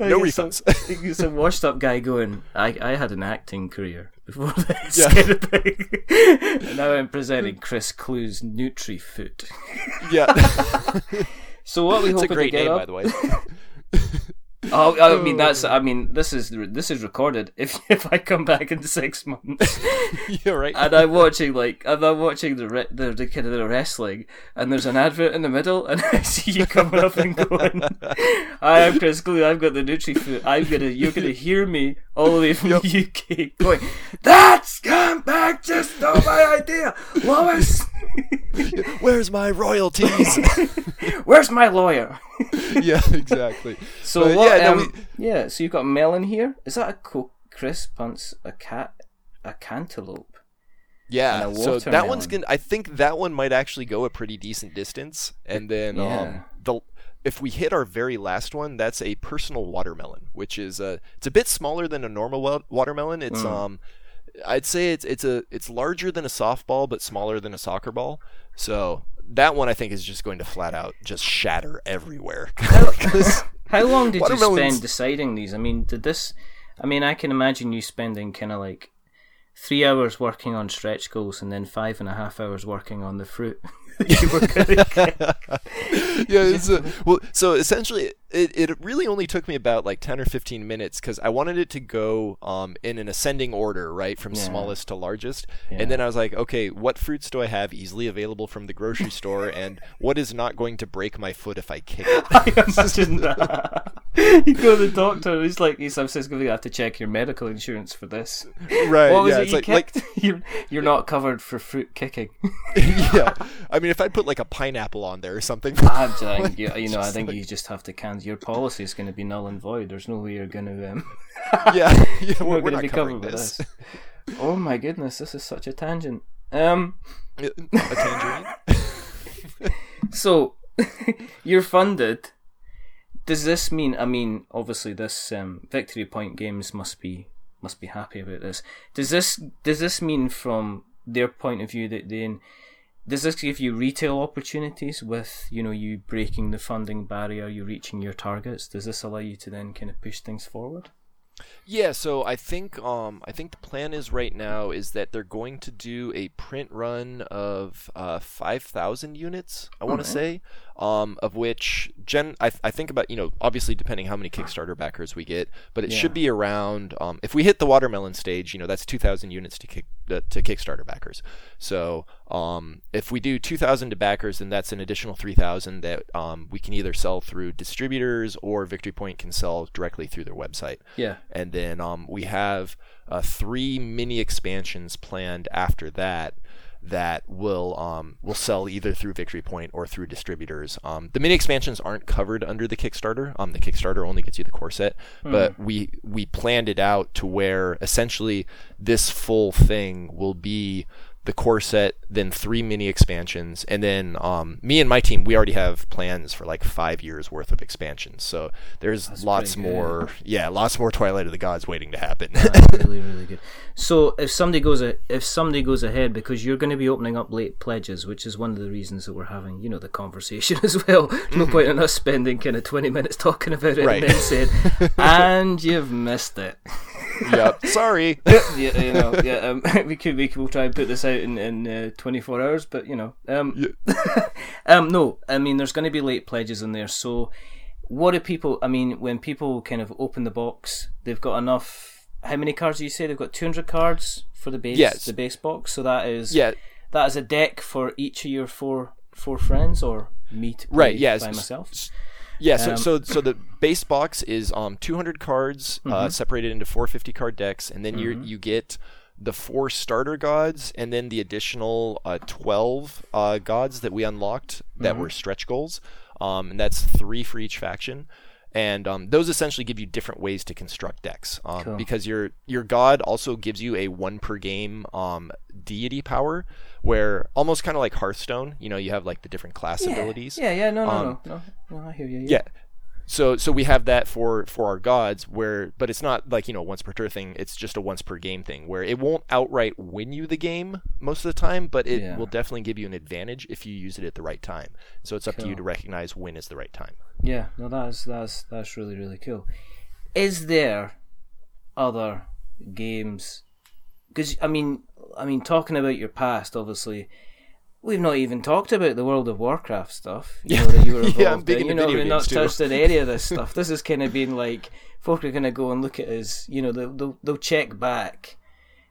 No some- refunds. Some washed up guy going, I, I had an acting career before this Yeah. kind of thing. and now I'm presenting Chris Kluwe's Nutri Food. yeah. So what we a great to get name, up? by the way. Oh, I mean that's. Oh. I mean this is this is recorded. If if I come back in six months yeah, right. and I'm watching like and I'm watching the re- the, the kind of the wrestling, and there's an advert in the middle, and I see you coming up and going, "I am Chris Kluwe. I've got the Nutri Food. I'm gonna you're gonna hear me all the way from Yep. the UK going, that scumbag just stole my idea, Lois. Where's my royalties? Where's my lawyer?" yeah, exactly. So But what? yeah, no, um, yeah. So you've got melon here. Is that a co- Chris punts a cat a cantaloupe? Yeah, so that one's gonna. I think that one might actually go a pretty decent distance, and then Yeah. um, the if we hit our very last one, that's a personal watermelon, which is a it's a bit smaller than a normal wa- watermelon. It's Mm. um I'd say it's it's a it's larger than a softball but smaller than a soccer ball. So that one I think is just going to flat out just shatter everywhere. 'Cause- How long did you spend deciding these? I mean, did this? I mean, I can imagine you spending kind of like three hours working on stretch goals and then five and a half hours working on the fruit. you were gonna yeah, it's a, well, so essentially, it, it really only took me about like 10 or 15 minutes because I wanted it to go um, in an ascending order, right, from Yeah. smallest to largest. Yeah. And then I was like, okay, what fruits do I have easily available from the grocery store, and what is not going to break my foot if I kick it? I imagine that. you go to the doctor, he's like, he's I'm going to have to check your medical insurance for this. right? What was yeah, it it's you like, like kicked? you're, you're not covered for fruit kicking. yeah. I mean, if I'd put like a pineapple on there or something. I'm saying, you, you know, I think like- you just have to cancel. Your policy is going to be null and void. There's no way you're going to. Um, yeah, yeah, we're, we're, we're going to not be covering covered with this. this. Oh my goodness, this is such a tangent. Um, a tangerine. so you're funded. Does this mean? I mean, obviously, this um, Victory Point Games must be must be happy about this. Does this does this mean from their point of view that then does this give you retail opportunities with you know you breaking the funding barrier, you reaching your targets? Does this allow you to then kind of push things forward? Yeah, so I think um I think the plan is right now is that they're going to do a print run of uh 5,000 units, I want to Alright. say, um of which gen I, I think about, you know, obviously depending how many Kickstarter backers we get, but it Yeah. should be around um if we hit the watermelon stage, you know, that's 2,000 units to kick to Kickstarter backers. So, um if we do 2,000 to backers, then that's an additional 3,000 that um we can either sell through distributors or Victory Point can sell directly through their website Yeah. and then um, we have uh, three mini expansions planned after that that will um, will sell either through Victory Point or through distributors. Um, the mini expansions aren't covered under the Kickstarter. Um, the Kickstarter only gets you the core set, but we we planned it out to where essentially this full thing will be the core set, then three mini expansions, and then um, me and my team, we already have plans for like five years worth of expansions. So there's lots more, yeah, lots more Twilight of the Gods waiting to happen. That's really really good. So if somebody goes a, if somebody goes ahead because you're going to be opening up late pledges, which is one of the reasons that we're having you know the conversation as well. No point in us spending kind of twenty minutes talking about it Right. and then saying, and you've missed it. Yep, sorry. yeah, you know, yeah, um, we could we could try and put this out in in uh, 24 hours, but you know, um, um, no, I mean, there's going to be late pledges in there. So, what do people? I mean, when people kind of open the box, they've got enough. How many cards do you say they've got? 200 cards for the base, Yes. the base box. So that is Yeah, that is a deck for each of your four four friends or meet right. Yeah, by myself. s- Yeah, so, Um, so so the base box is um 200 cards Mm-hmm. uh, separated into 450 card decks, and then you you get the four starter gods, and then the additional uh, 12 uh, gods that we unlocked that Mm-hmm. were stretch goals, um, and that's three for each faction. And um, those essentially give you different ways to construct decks, um, Cool. because your your god also gives you a one per game um, deity power, where almost kind of like Hearthstone, you know, you have like the different class abilities. Yeah, yeah, no, no, Um, no, no, no, I hear you. Yeah. So so we have that for for our gods where but it's not like, you know, once per turn thing, it's just a once per game thing where it won't outright win you the game most of the time, but it Yeah. will definitely give you an advantage if you use it at the right time. So it's up to you to recognize when is the right time. Yeah, no, that's that's that's really really cool. Is there other games? Because I mean, I mean, talking about your past, obviously, we've not even talked about the World of Warcraft stuff. You know, that you were involved Yeah, I'm big in. You know, we've not too. touched on any of this stuff. This has kind of been like folk are going to go and look at us. You know, they'll they'll, they'll check back.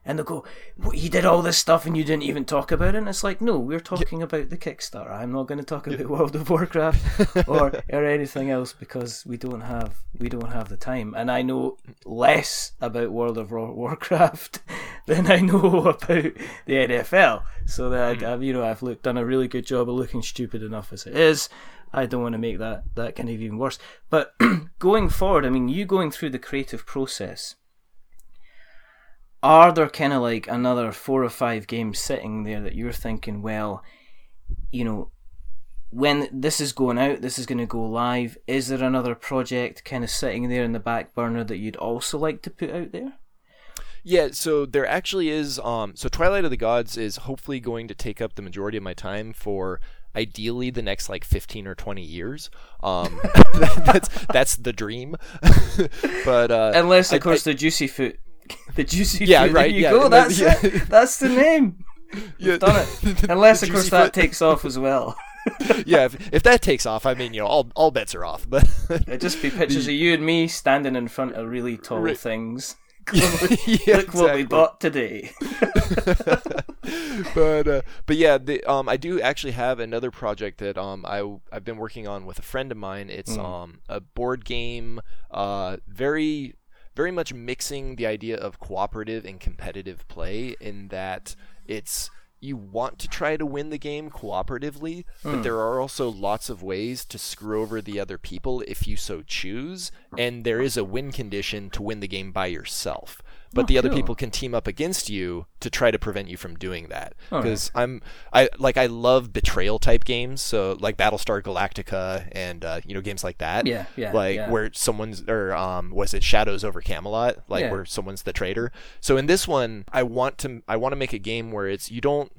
And they'll go, what, you did all this stuff and you didn't even talk about it? And it's like, no, we're talking about the Kickstarter. I'm not going to talk about World of Warcraft or, or anything else because we don't have we don't have the time. And I know less about World of Warcraft than I know about the NFL. So that hmm. I've, you know I've looked, done a really good job of looking stupid enough as it is. I don't want to make that that kind of even worse. But going forward, I mean, you going through the creative process are there kind of like another four or five games sitting there that you're thinking, well, you know, when this is going out, this is going to go live. Is there another project kind of sitting there in the back burner that you'd also like to put out there? Yeah, so there actually is. Um, so Twilight of the Gods is hopefully going to take up the majority of my time for ideally the next like 15 or 20 years. Um, that's that's the dream. but uh, unless of I, course I, the juicy foot, the juicy yeah, foot, right, you yeah, go. That's yeah. it. That's the name. You've done it. Unless of course that takes off as well. yeah, if, if that takes off, I mean, you know, all all bets are off. But it just be pictures of you and me standing in front of really tall right. things. yeah, Look exactly. what we bought today. but uh, but yeah, the, um, I do actually have another project that um I I've been working on with a friend of mine. It's mm. um a board game, uh, very very much mixing the idea of cooperative and competitive play in that it's you want to try to win the game cooperatively, but hmm. there are also lots of ways to screw over the other people if you so choose, and there is a win condition to win the game by yourself. But oh, the other cool. people can team up against you to try to prevent you from doing that. Because right. I'm I like I love betrayal type games, so like Battlestar Galactica and uh, you know games like that. Yeah, yeah. Like yeah. where someone's or um was it Shadows over Camelot, like yeah. where someone's the traitor. So in this one, I want to I want to make a game where it's you don't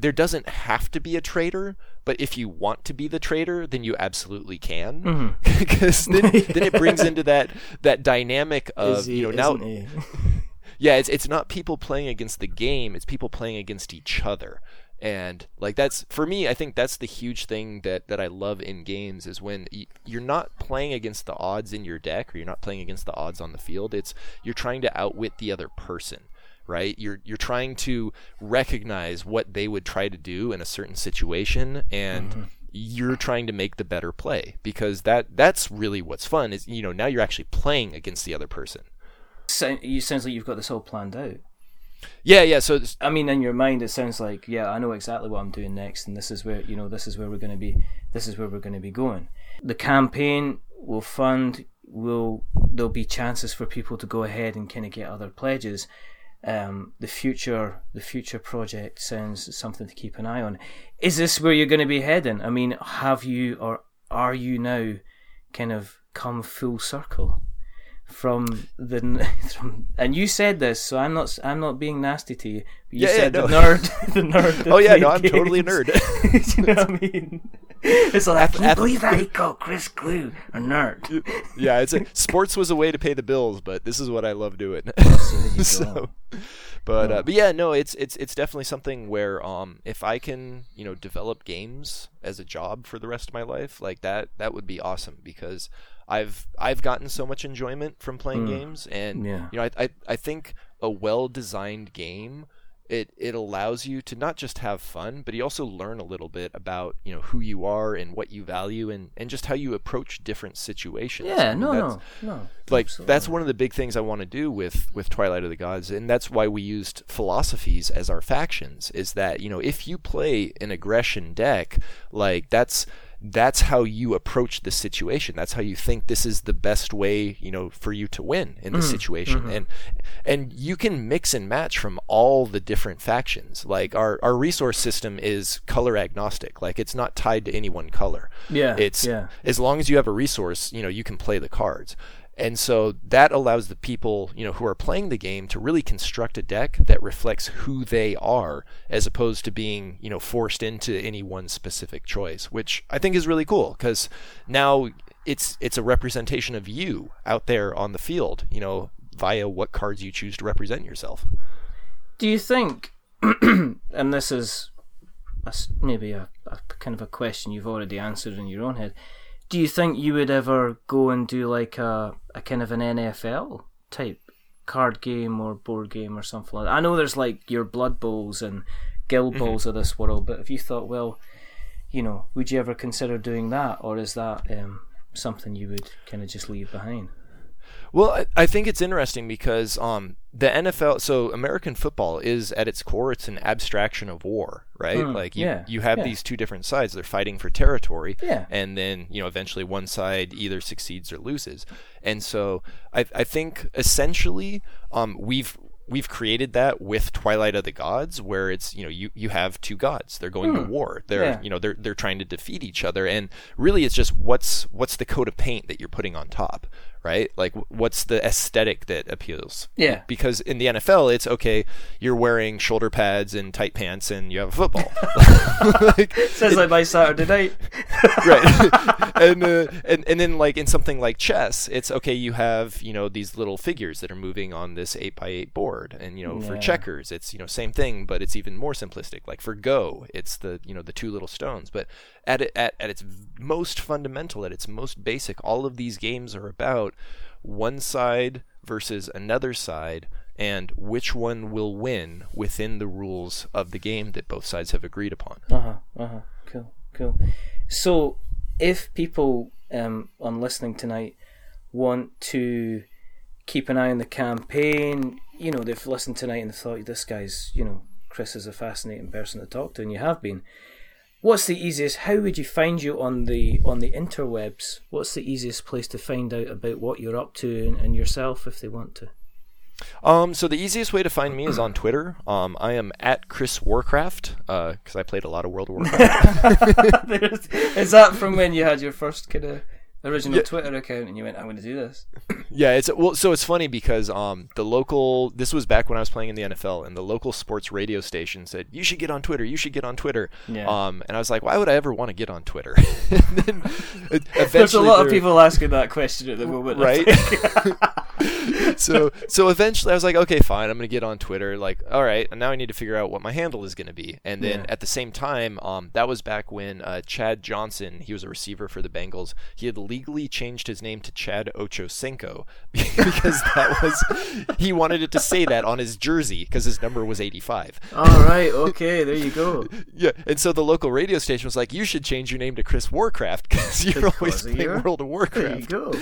there doesn't have to be a traitor, but if you want to be the traitor, then you absolutely can, because mm-hmm. then, then it brings into that that dynamic of he, you know now. yeah, it's it's not people playing against the game; it's people playing against each other. And like that's for me, I think that's the huge thing that that I love in games is when you're not playing against the odds in your deck or you're not playing against the odds on the field. It's you're trying to outwit the other person right? You're you're trying to recognize what they would try to do in a certain situation and mm-hmm. you're trying to make the better play because that that's really what's fun is you know now you're actually playing against the other person. So you sounds like you've got this all planned out. Yeah, yeah. So I mean, in your mind, it sounds like yeah, I know exactly what I'm doing next, and this is where you know this is where we're going to be. This is where we're going to be going. The campaign will fund. Will there'll be chances for people to go ahead and kind of get other pledges, um, the future the future project sounds something to keep an eye on. Is this where you're going to be heading? I mean, have you or are you now kind of come full circle from the from, and you said this, so I'm not I'm not being nasty to you. you yeah, said yeah, no. the nerd, the nerd. oh yeah, no, I'm games. totally a nerd. you know what I mean? It's like, can you believe that he called Chris Kluwe a nerd? yeah, it's a, sports was a way to pay the bills, but this is what I love doing. so, but uh, but yeah, no, it's it's it's definitely something where um if I can you know develop games as a job for the rest of my life, like that that would be awesome because I've I've gotten so much enjoyment from playing mm. games, and yeah. you know I, I I think a well designed game it it allows you to not just have fun, but you also learn a little bit about you know who you are and what you value and and just how you approach different situations. Yeah, no, no, no. Like absolutely. that's one of the big things I want to do with with Twilight of the Gods, and that's why we used philosophies as our factions. Is that you know if you play an aggression deck, like that's that's how you approach the situation. That's how you think this is the best way, you know, for you to win in the mm-hmm. situation. Mm-hmm. And and you can mix and match from all the different factions. Like our, our resource system is color agnostic. Like it's not tied to any one color. Yeah. It's yeah. as long as you have a resource, you know, you can play the cards. And so that allows the people, you know, who are playing the game to really construct a deck that reflects who they are as opposed to being, you know, forced into any one specific choice, which I think is really cool because now it's it's a representation of you out there on the field, you know, via what cards you choose to represent yourself. Do you think and this is maybe a, a kind of a question you've already answered in your own head do you think you would ever go and do like a, a kind of an NFL type card game or board game or something like that? I know there's like your Blood Bowls and Guild mm-hmm. Of this world, but if you thought, well, you know, would you ever consider doing that, or is that um, something you would kind of just leave behind? Well, I, I think it's interesting because um, the NFL, so American football is at its core, it's an abstraction of war, right? Mm, like you, yeah, you have yeah. these two different sides. They're fighting for territory, yeah. and then you know eventually one side either succeeds or loses. And so I, I think essentially um, we've we've created that with Twilight of the Gods, where it's you know you you have two gods, they're going to war, they're Yeah. you know they're they're trying to defeat each other, and really it's just what's what's the coat of paint that you're putting on top, right? Like what's the aesthetic that appeals? Yeah. Because in the NFL, it's okay, you're wearing shoulder pads and tight pants, and you have a football. like, Sounds like my Saturday night. right and, uh, and and then like in something like chess it's okay you have you know these little figures that are moving on this 8 by 8 board and you know for checkers it's you know same thing but it's even more simplistic like for go it's the you know the two little stones but at at, at its most fundamental at its most basic all of these games are about one side versus another side and which one will win within the rules of the game that both sides have agreed upon Uh huh. Uh huh. Cool. Cool. So, if people um, on listening tonight want to keep an eye on the campaign, you know, they've listened tonight and thought this guy's, you know, Chris is a fascinating person to talk to, and you have been. What's the easiest? How would you find you on the on the interwebs? What's the easiest place to find out about what you're up to and, and yourself if they want to? Um, so the easiest way to find me is on Twitter. Um, I am at Chris Warcraft because I played a lot of World of Warcraft. Is that from when you had your first kind of original Twitter account and you went, "I'm going to do this"? yeah, it's well. So it's funny because um, the local. This was back when I was playing in the NFL, and the local sports radio station said you should get on Twitter. You should get on Twitter. Yeah. Um, and I was like, why would I ever want to get on Twitter? then There's a lot of people asking that question at the moment. Right? so so eventually I was like, okay, fine, I'm gonna get on Twitter. Like, all right, and now I need to figure out what my handle is gonna be. And then Yeah. at the same time, um, that was back when uh, Chad Johnson, he was a receiver for the Bengals. He had legally changed his name to Chad Ochocinco because that was he wanted it to say that on his jersey because his number was 85. All right, okay, there you go. Yeah, and so the local radio station was like, you should change your name to Chris Warcraft because you're always Because playing your- World of Warcraft." There you go.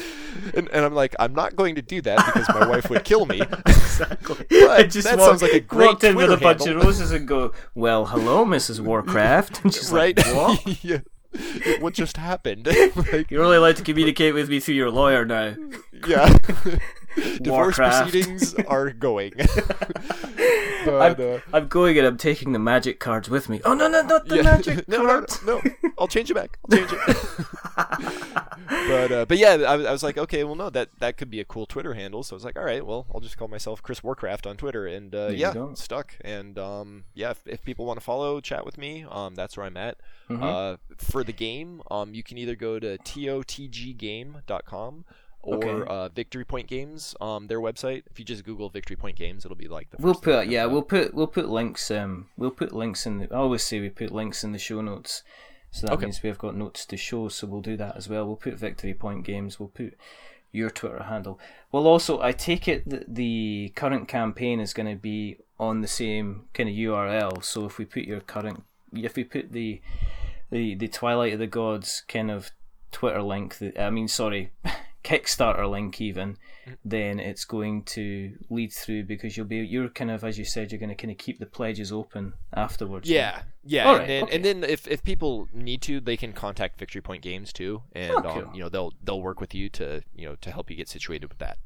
And, and I'm like, I'm not going to do that because my wife would kill me. Exactly. But I just that walked, sounds like a great walked in with a Twitter bunch of roses and go, "Well, hello, Mrs. Warcraft." And she's right? like, "What? yeah. What just happened? like, You're only allowed to communicate with me through your lawyer now." yeah. Divorce Warcraft. proceedings are going. but, I'm, uh, I'm going and I'm taking the magic cards with me. Oh no, no, not the yeah. magic no, no, cards. no, no. I'll change it back. I'll change it. but uh, but yeah, I, was- I was like, okay, well, no, that that could be a cool Twitter handle. So I was like, all right, well, I'll just call myself Chris Warcraft on Twitter, and uh, yeah, stuck. And um, yeah, if, if people want to follow, chat with me, um, that's where I'm at. Mm-hmm. Uh, for the game, um, you can either go to totggame.com or Okay. uh, Victory Point Games, um, their website. If you just Google Victory Point Games, it'll be like the. We'll first thing put yeah, we'll put we'll put links. Um, we'll put links in. The, I always say we put links in the show notes, so that Okay. means we've got notes to show. So we'll do that as well. We'll put Victory Point Games. We'll put your Twitter handle. Well, also I take it that the current campaign is going to be on the same kind of URL. So if we put your current, if we put the the the Twilight of the Gods kind of Twitter link, the, I mean, sorry, Kickstarter link even, then it's going to lead through because you'll be you're kind of as you said you're going to kind of keep the pledges open afterwards. Yeah, yeah, All and then okay. and then if, if people need to, they can contact Victory Point Games too, and Oh, um, you know they'll they'll work with you to you know to help you get situated with that.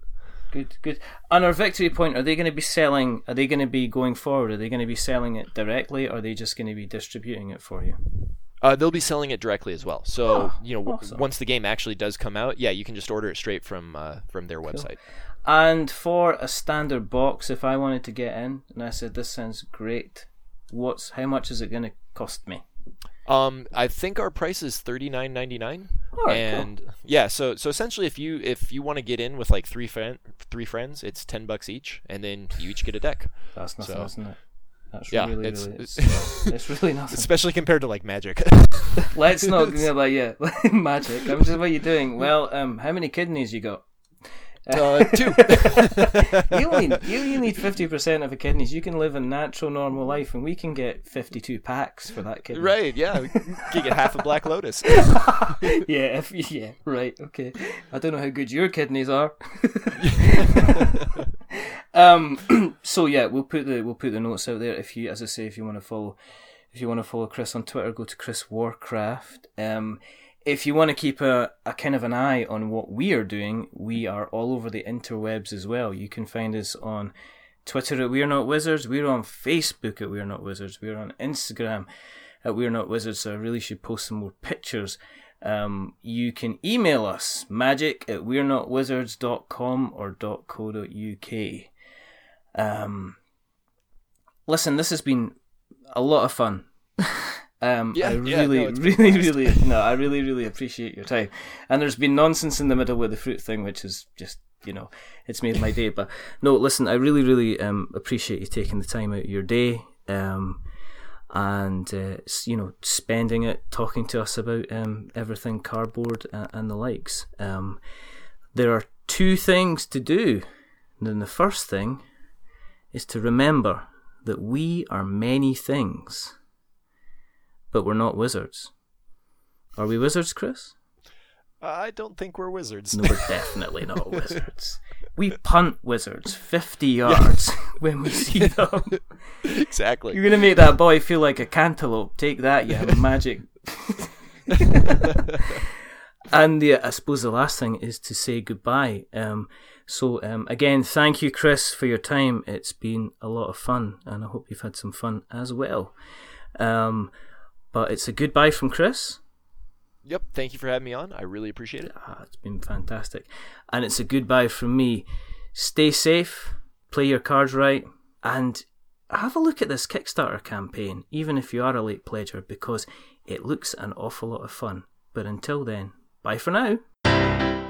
Good, good. And our victory point, are they going to be selling? Are they going to be going forward? Are they going to be selling it directly, or are they just going to be distributing it for you? Uh, they'll be selling it directly as well. So you know, w- awesome. once the game actually does come out, yeah, you can just order it straight from uh, from their website. And for a standard box, if I wanted to get in, and I said this sounds great, what's how much is it going to cost me? Um, I think our price is thirty nine ninety nine, right, cool. and yeah, so so essentially, if you if you want to get in with like three friend three friends, it's ten bucks each, and then you each get a deck. That's nothing, So- isn't it? That's Yeah, really, it's- really, it's, it's really nothing. Especially compared to like Magic. Let's not go like yeah, magic. I'm just what are you doing? Well, um, how many kidneys you got? uh, two. you only you, you need fifty percent of the kidneys. You can live a natural, normal life, and we can get fifty-two packs for that kidney. right? Yeah, you can get half a Black Lotus. Yeah, if, yeah, right. Okay. I don't know how good your kidneys are. Um. So yeah, we'll put the we'll put the notes out there. If you, as I say, if you want to follow, if you want to follow Chris on Twitter, go to Chris Warcraft. Um. If you want to keep a, a kind of an eye on what we are doing, we are all over the interwebs as well. You can find us on Twitter at We're Not Wizards. We're on Facebook at We're Not Wizards. We're on Instagram at We're Not Wizards. So I really should post some more pictures. Um, you can email us magic at we're not wizards.com or .co.uk. Um, listen, this has been a lot of fun. Um, Yeah, I yeah, really, no, really, really, no, I really, really appreciate your time. And there's been nonsense in the middle with the fruit thing, which is just, you know, it's made my day. But no, listen, I really, really um, appreciate you taking the time out of your day um, and, uh, you know, spending it talking to us about um, everything cardboard and, and the likes. Um, there are two things to do. And then the first thing is to remember that we are many things but we're not wizards. Are we wizards, Chris? I don't think we're wizards. No, we're definitely not wizards. We punt wizards 50 yards when we see them. exactly. You're going to make that boy feel like a cantaloupe. Take that, you magic. and yeah, I suppose the last thing is to say goodbye. Um, so, um, again, thank you, Chris, for your time. It's been a lot of fun, and I hope you've had some fun as well. Um, but it's a goodbye from Chris. Yep. Thank you for having me on. I really appreciate it. Ah, it's been fantastic. And it's a goodbye from me. Stay safe, play your cards right, and have a look at this Kickstarter campaign, even if you are a late pledger, because it looks an awful lot of fun. But until then, bye for now.